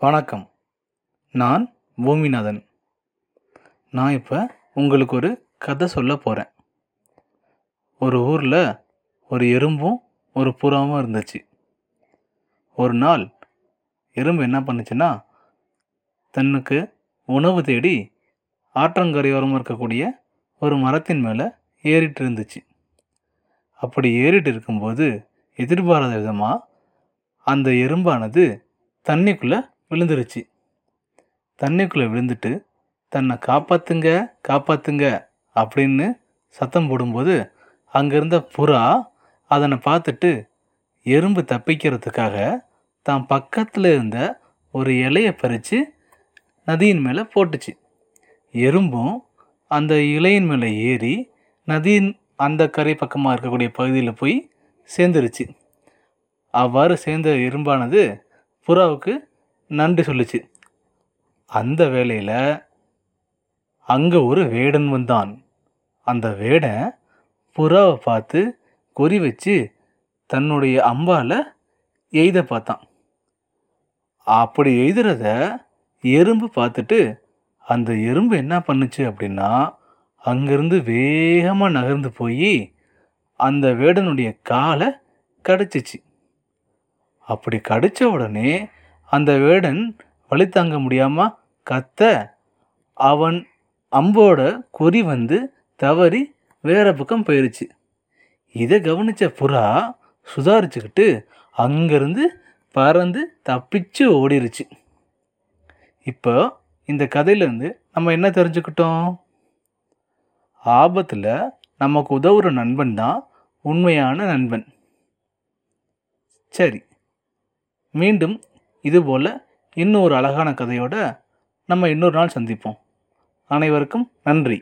வணக்கம். நான் பூமிநாதன். நான் இப்போ உங்களுக்கு ஒரு கதை சொல்ல போகிறேன் ஒரு ஊரில் ஒரு எறும்பும் ஒரு புறாவும் இருந்துச்சு. ஒரு நாள் எறும்பு என்ன பண்ணுச்சுன்னா தன்னுக்கு உணவு தேடி ஆற்றங்கரையோரமாக இருக்கக்கூடிய ஒரு மரத்தின் மேலே ஏறிட்டு இருந்துச்சு. அப்படி ஏறிட்டு இருக்கும்போது எதிர்பாராத விதமாக அந்த எறும்பானது தண்ணிக்குள்ளே விழுந்துருச்சு. தண்ணிக்குள்ளே விழுந்துட்டு தன்னை காப்பாத்துங்க காப்பாத்துங்க அப்படின்னு சத்தம் போடும்போது அங்கே இருந்த புறா அதனை பார்த்துட்டு எறும்பு தப்பிக்கிறதுக்காக தான் பக்கத்தில் இருந்த ஒரு இலையை பறித்து நதியின் மேலே போட்டுச்சு. எறும்பும் அந்த இலையின் மேலே ஏறி நதியின் அந்த கரை பக்கமாக இருக்கக்கூடிய பகுதியில் போய் சேர்ந்துருச்சு. அவ்வாறு சேர்ந்த எறும்பானது புறாவுக்கு நன்றி சொல்லுச்சு. அந்த வேளையில் அங்கே ஒரு வேடன் வந்தான். அந்த வேடன் புறாவை பார்த்து குறி வச்சு தன்னுடைய அம்பால் எய்த பார்த்தான். அப்படி எய்துறத எறும்பு பார்த்துட்டு அந்த எறும்பு என்ன பண்ணுச்சு அப்படின்னா அங்கேருந்து வேகமாக நகர்ந்து போய் அந்த வேடனுடைய காலை கடிச்சிச்சு. அப்படி கடிச்ச உடனே அந்த வேடன் வழி தாங்க முடியாமல் கத்த அவன் அம்போட குறி வந்து தவறி வேற பக்கம் போயிடுச்சு இதை கவனித்த புறா சுதாரிச்சுக்கிட்டு அங்கேருந்து பறந்து தப்பிச்சு ஓடிருச்சு. இப்போ இந்த கதையிலேருந்து நம்ம என்ன தெரிஞ்சுக்கிட்டோம்? ஆபத்தில் நமக்கு உதவுற நண்பன் தான் உண்மையான நண்பன். சரி மீண்டும் இதுபோல் இன்னும் ஒரு அழகான கதையோடு நம்ம இன்னொரு நாள் சந்திப்போம். அனைவருக்கும் நன்றி.